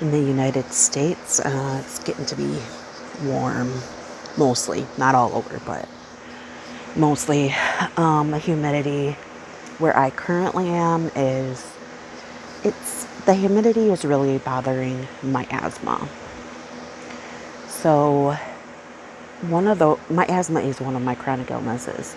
in the United States. Uh, it's getting to be warm, mostly, not all over, but mostly. Um, the humidity where I currently am is it's the humidity is really bothering my asthma. So one of the my asthma is one of my chronic illnesses.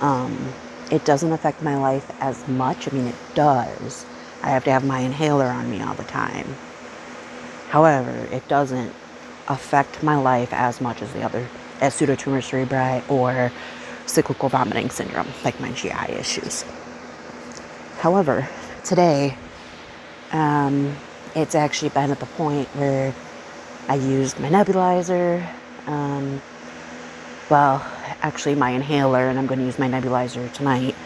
Um, it doesn't affect my life as much. I mean, it does. I have to have my inhaler on me all the time. However, it doesn't affect my life as much as the other, as pseudotumor cerebri or cyclical vomiting syndrome, like my GI issues. However, today, um, it's actually been at the point where I used my nebulizer. Um, well, actually, my inhaler, and I'm going to use my nebulizer tonight.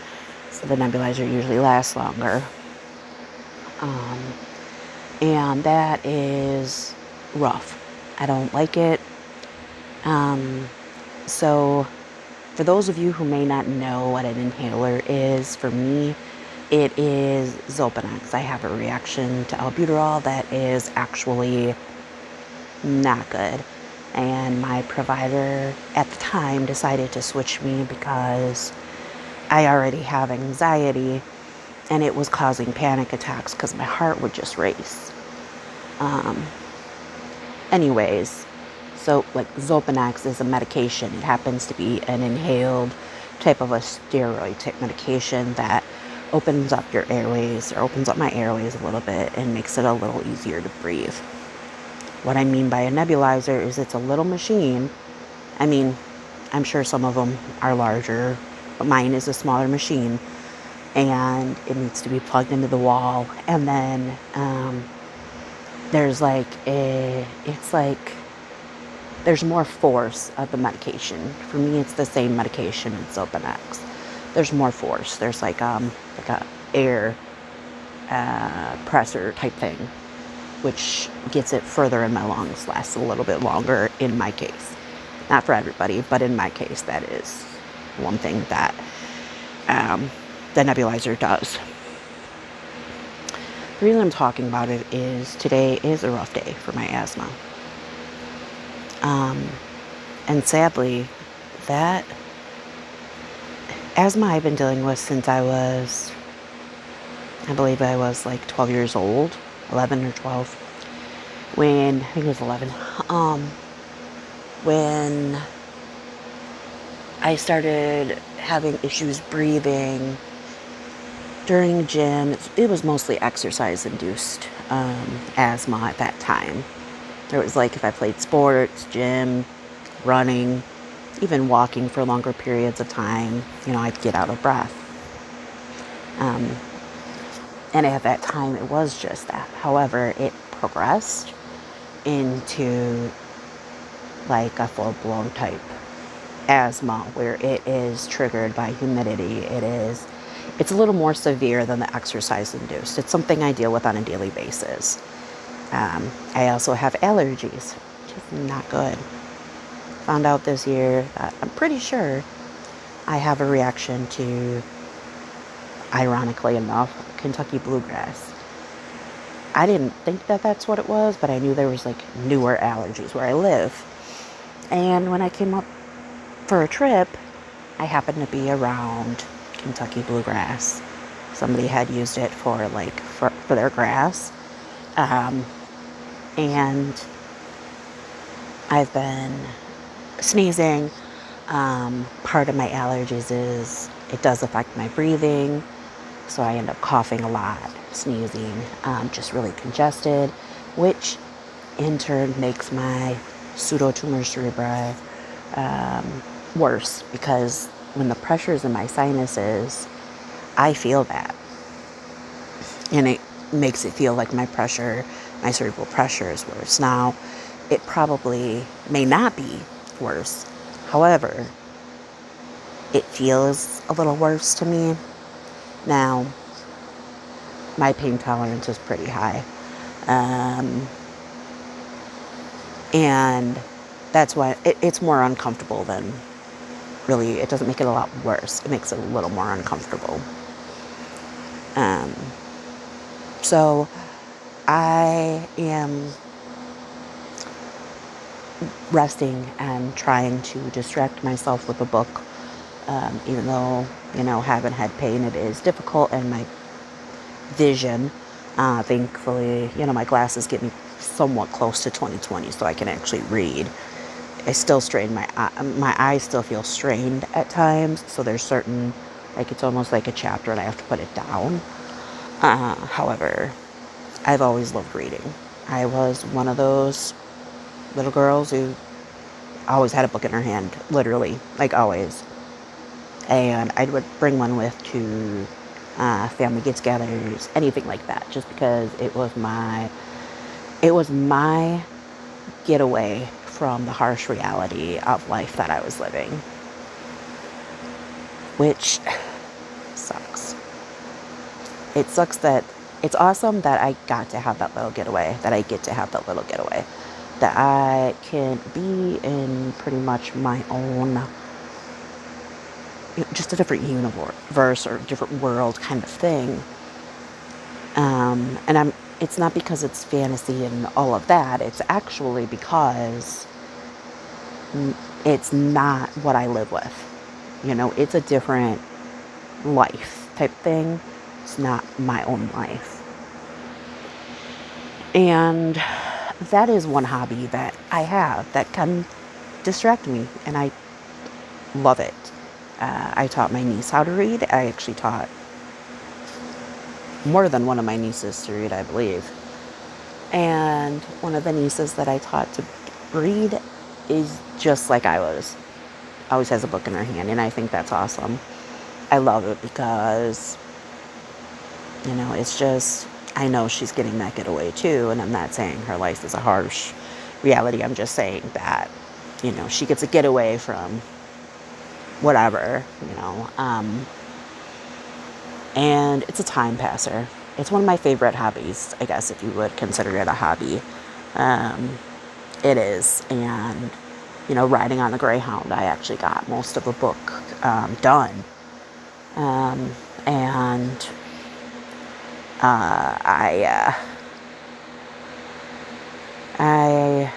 So the nebulizer usually lasts longer. Um, and that is rough. I don't like it. Um, so, for those of you who may not know what an inhaler is, for me, it is Xopenex. I have a reaction to albuterol that is actually not good. And my provider at the time decided to switch me because I already have anxiety and it was causing panic attacks because my heart would just race. Um, anyways, so like Xopenex is a medication. It happens to be an inhaled type of a steroid type medication that opens up your airways or opens up my airways a little bit and makes it a little easier to breathe. What I mean by a nebulizer is it's a little machine. I mean, I'm sure some of them are larger, but mine is a smaller machine and it needs to be plugged into the wall. And then um, there's like a, it's like, there's more force of the medication. For me, it's the same medication as Xopenex. There's more force. There's like um like a air uh, pressor type thing which gets it further in my lungs, lasts a little bit longer in my case. Not for everybody, but in my case, that is one thing that um, the nebulizer does. The reason I'm talking about it is today is a rough day for my asthma. Um, and sadly, that asthma I've been dealing with since I was, I believe I was like 12 years old. 11 or 12 when I think it was 11 um, when I started having issues breathing during gym it was mostly exercise induced um, asthma at that time there was like if I played sports gym running even walking for longer periods of time you know I'd get out of breath um, and at that time, it was just that. However, it progressed into like a full blown type asthma where it is triggered by humidity. It is, it's a little more severe than the exercise induced. It's something I deal with on a daily basis. Um, I also have allergies, which is not good. Found out this year that I'm pretty sure I have a reaction to, ironically enough, Kentucky bluegrass. I didn't think that that's what it was, but I knew there was like newer allergies where I live. And when I came up for a trip, I happened to be around Kentucky bluegrass. Somebody had used it for like for, for their grass. Um, and I've been sneezing. Um, part of my allergies is it does affect my breathing. So I end up coughing a lot, sneezing, um, just really congested, which in turn makes my pseudotumor cerebri um, worse because when the pressure is in my sinuses, I feel that. And it makes it feel like my pressure, my cerebral pressure is worse. Now, it probably may not be worse. However, it feels a little worse to me now, my pain tolerance is pretty high. Um, and that's why it, it's more uncomfortable than really, it doesn't make it a lot worse. It makes it a little more uncomfortable. Um, so I am resting and trying to distract myself with a book. Um, even though, you know, having had pain, it is difficult and my vision, uh, thankfully, you know, my glasses get me somewhat close to 2020 so I can actually read. I still strain my my eyes still feel strained at times, so there's certain like it's almost like a chapter and I have to put it down. Uh, however, I've always loved reading. I was one of those little girls who always had a book in her hand, literally, like always. And I would bring one with to uh, family get-togethers, anything like that, just because it was my it was my getaway from the harsh reality of life that I was living, which sucks. It sucks that it's awesome that I got to have that little getaway, that I get to have that little getaway, that I can be in pretty much my own, just a different universe or different world kind of thing. Um, and I'm it's not because it's fantasy and all of that. It's actually because it's not what I live with. You know, it's a different life type thing. It's not my own life. And that is one hobby that I have that can distract me, and I love it. Uh, I taught my niece how to read. I actually taught more than one of my nieces to read, I believe. And one of the nieces that I taught to read is just like I was. Always has a book in her hand, and I think that's awesome. I love it because, you know, it's just, I know she's getting that getaway too, and I'm not saying her life is a harsh reality. I'm just saying that, you know, she gets a getaway from whatever, you know. Um, and it's a time passer. It's one of my favorite hobbies, I guess, if you would consider it a hobby. Um, it is. And, you know, riding on the Greyhound, I actually got most of the book um, done. Um, and uh, I, uh, I,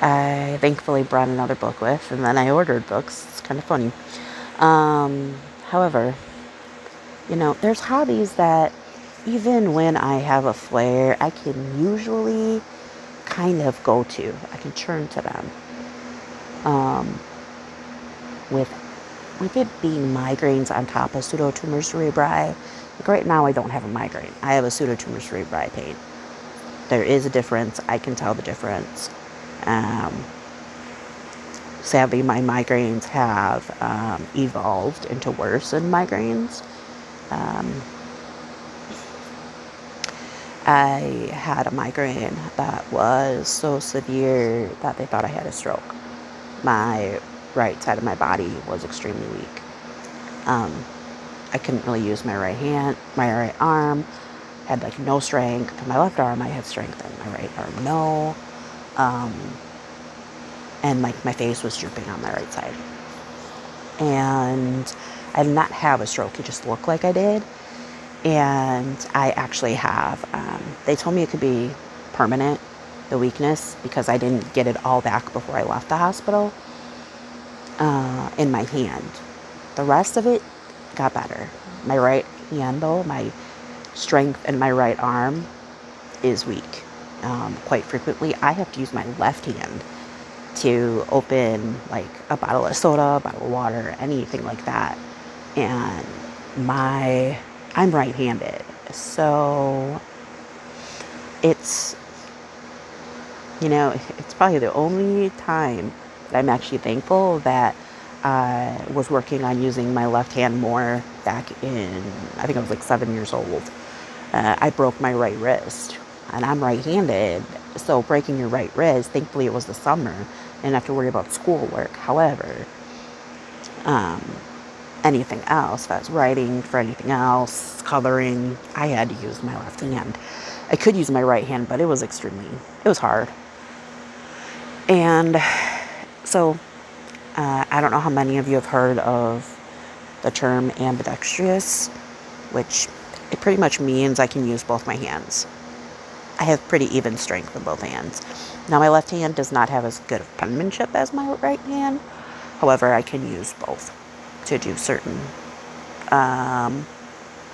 I thankfully brought another book with, and then I ordered books. It's kind of funny. Um, However, you know, there's hobbies that even when I have a flare, I can usually kind of go to. I can turn to them. Um, with with it being migraines on top of pseudotumor cerebri, like right now I don't have a migraine. I have a pseudotumor cerebri pain. There is a difference. I can tell the difference. Um, sadly, my migraines have um, evolved into worse worsened migraines. Um, I had a migraine that was so severe that they thought I had a stroke. My right side of my body was extremely weak. Um, I couldn't really use my right hand, my right arm. Had like no strength. My left arm, I had strength, and my right arm, no. Um, and like my face was drooping on my right side. And I did not have a stroke, it just looked like I did. And I actually have, um, they told me it could be permanent, the weakness, because I didn't get it all back before I left the hospital uh, in my hand. The rest of it got better. My right hand, though, my strength in my right arm is weak. Um, quite frequently, I have to use my left hand to open like a bottle of soda, a bottle of water, anything like that. And my, I'm right handed. So it's, you know, it's probably the only time that I'm actually thankful that I was working on using my left hand more back in, I think I was like seven years old. Uh, I broke my right wrist and I'm right handed. So breaking your right wrist, thankfully it was the summer and have to worry about schoolwork. However, um, anything else, if I was writing for anything else, coloring, I had to use my left hand. I could use my right hand, but it was extremely, it was hard. And so, uh, I don't know how many of you have heard of the term ambidextrous, which it pretty much means I can use both my hands. I have pretty even strength in both hands. Now, my left hand does not have as good of penmanship as my right hand. However, I can use both to do certain um,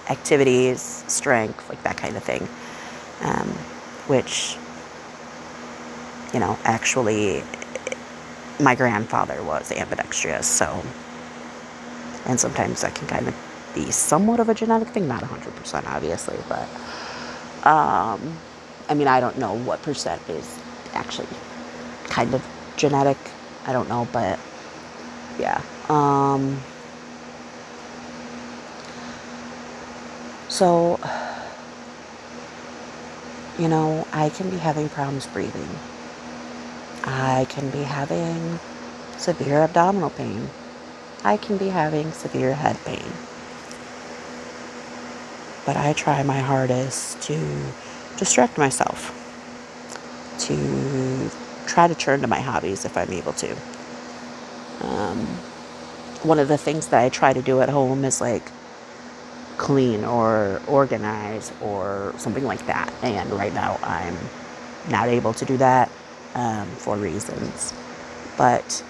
activities, strength, like that kind of thing. Um, which, you know, actually, my grandfather was ambidextrous, so, and sometimes that can kind of be somewhat of a genetic thing, not 100% obviously, but, um, I mean, I don't know what percent is actually kind of genetic. I don't know, but yeah. Um, so, you know, I can be having problems breathing. I can be having severe abdominal pain. I can be having severe head pain. But I try my hardest to distract myself, to try to turn to my hobbies if I'm able to. Um, one of the things that I try to do at home is like clean or organize or something like that. And right now I'm not able to do that um, for reasons. But,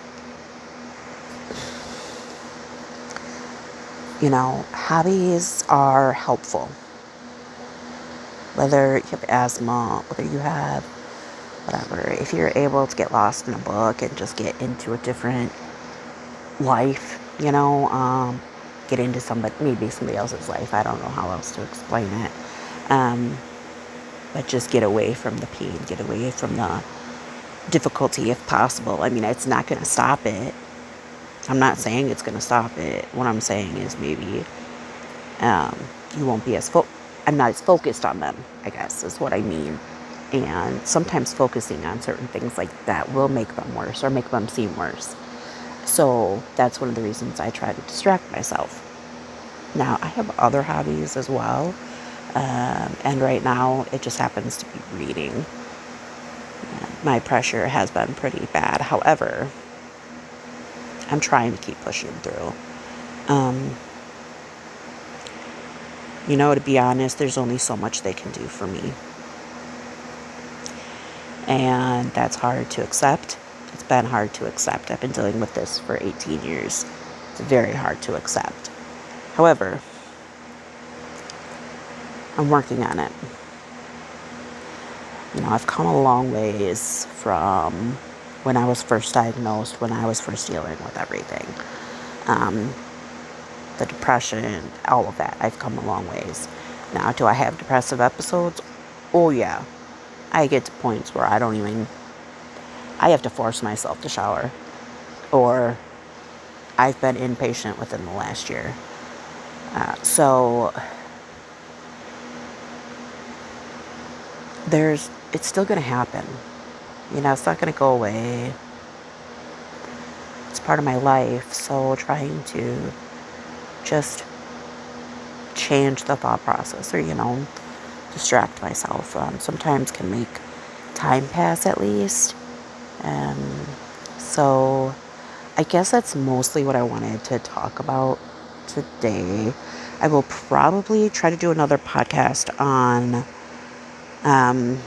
you know, hobbies are helpful. Whether you have asthma, whether you have whatever, if you're able to get lost in a book and just get into a different life, you know, um, get into somebody, maybe somebody else's life. I don't know how else to explain it. Um, but just get away from the pain, get away from the difficulty if possible. I mean, it's not going to stop it. I'm not saying it's going to stop it. What I'm saying is maybe um, you won't be as fo- I'm not as focused on them. I guess is what I mean. And sometimes focusing on certain things like that will make them worse or make them seem worse. So that's one of the reasons I try to distract myself. Now, I have other hobbies as well. Um, and right now, it just happens to be reading. My pressure has been pretty bad. However, I'm trying to keep pushing through. Um, you know, to be honest, there's only so much they can do for me. And that's hard to accept it's been hard to accept. I've been dealing with this for 18 years. It's very hard to accept. However, I'm working on it. You know, I've come a long ways from when I was first diagnosed, when I was first dealing with everything. Um, the depression, all of that. I've come a long ways. Now, do I have depressive episodes? Oh, yeah. I get to points where I don't even I have to force myself to shower. Or I've been inpatient within the last year. Uh, so there's, it's still going to happen. You know, it's not going to go away. It's part of my life. So trying to just change the thought process or, you know, distract myself um, sometimes can make time pass at least. Um, so I guess that's mostly what I wanted to talk about today. I will probably try to do another podcast on um,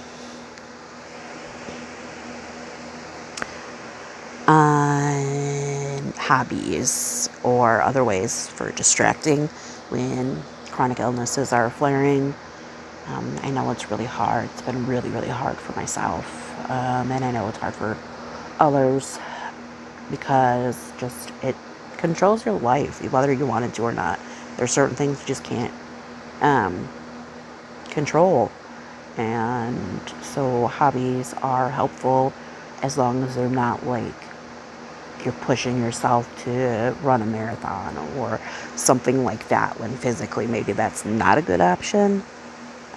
on hobbies or other ways for distracting when chronic illnesses are flaring. Um, I know it's really hard. It's been really, really hard for myself. Um, and I know it's hard for others because just it controls your life, whether you want it to or not. There's certain things you just can't um, control. And so hobbies are helpful as long as they're not like you're pushing yourself to run a marathon or something like that when physically maybe that's not a good option.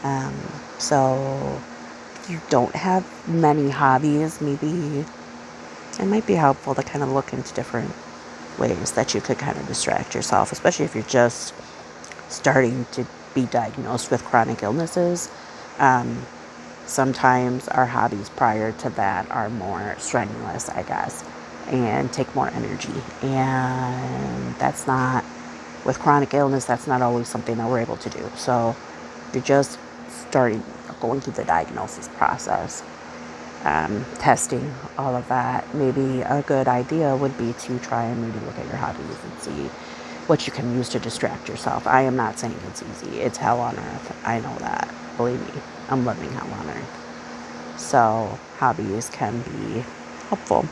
Um, so you don't have many hobbies, maybe it might be helpful to kind of look into different ways that you could kind of distract yourself, especially if you're just starting to be diagnosed with chronic illnesses. Um, sometimes our hobbies prior to that are more strenuous, I guess, and take more energy. And that's not, with chronic illness, that's not always something that we're able to do. So, you're just starting going through the diagnosis process, um, testing all of that, maybe a good idea would be to try and maybe look at your hobbies and see what you can use to distract yourself. I am not saying it's easy. It's hell on earth. I know that. Believe me, I'm living hell on earth. So hobbies can be helpful.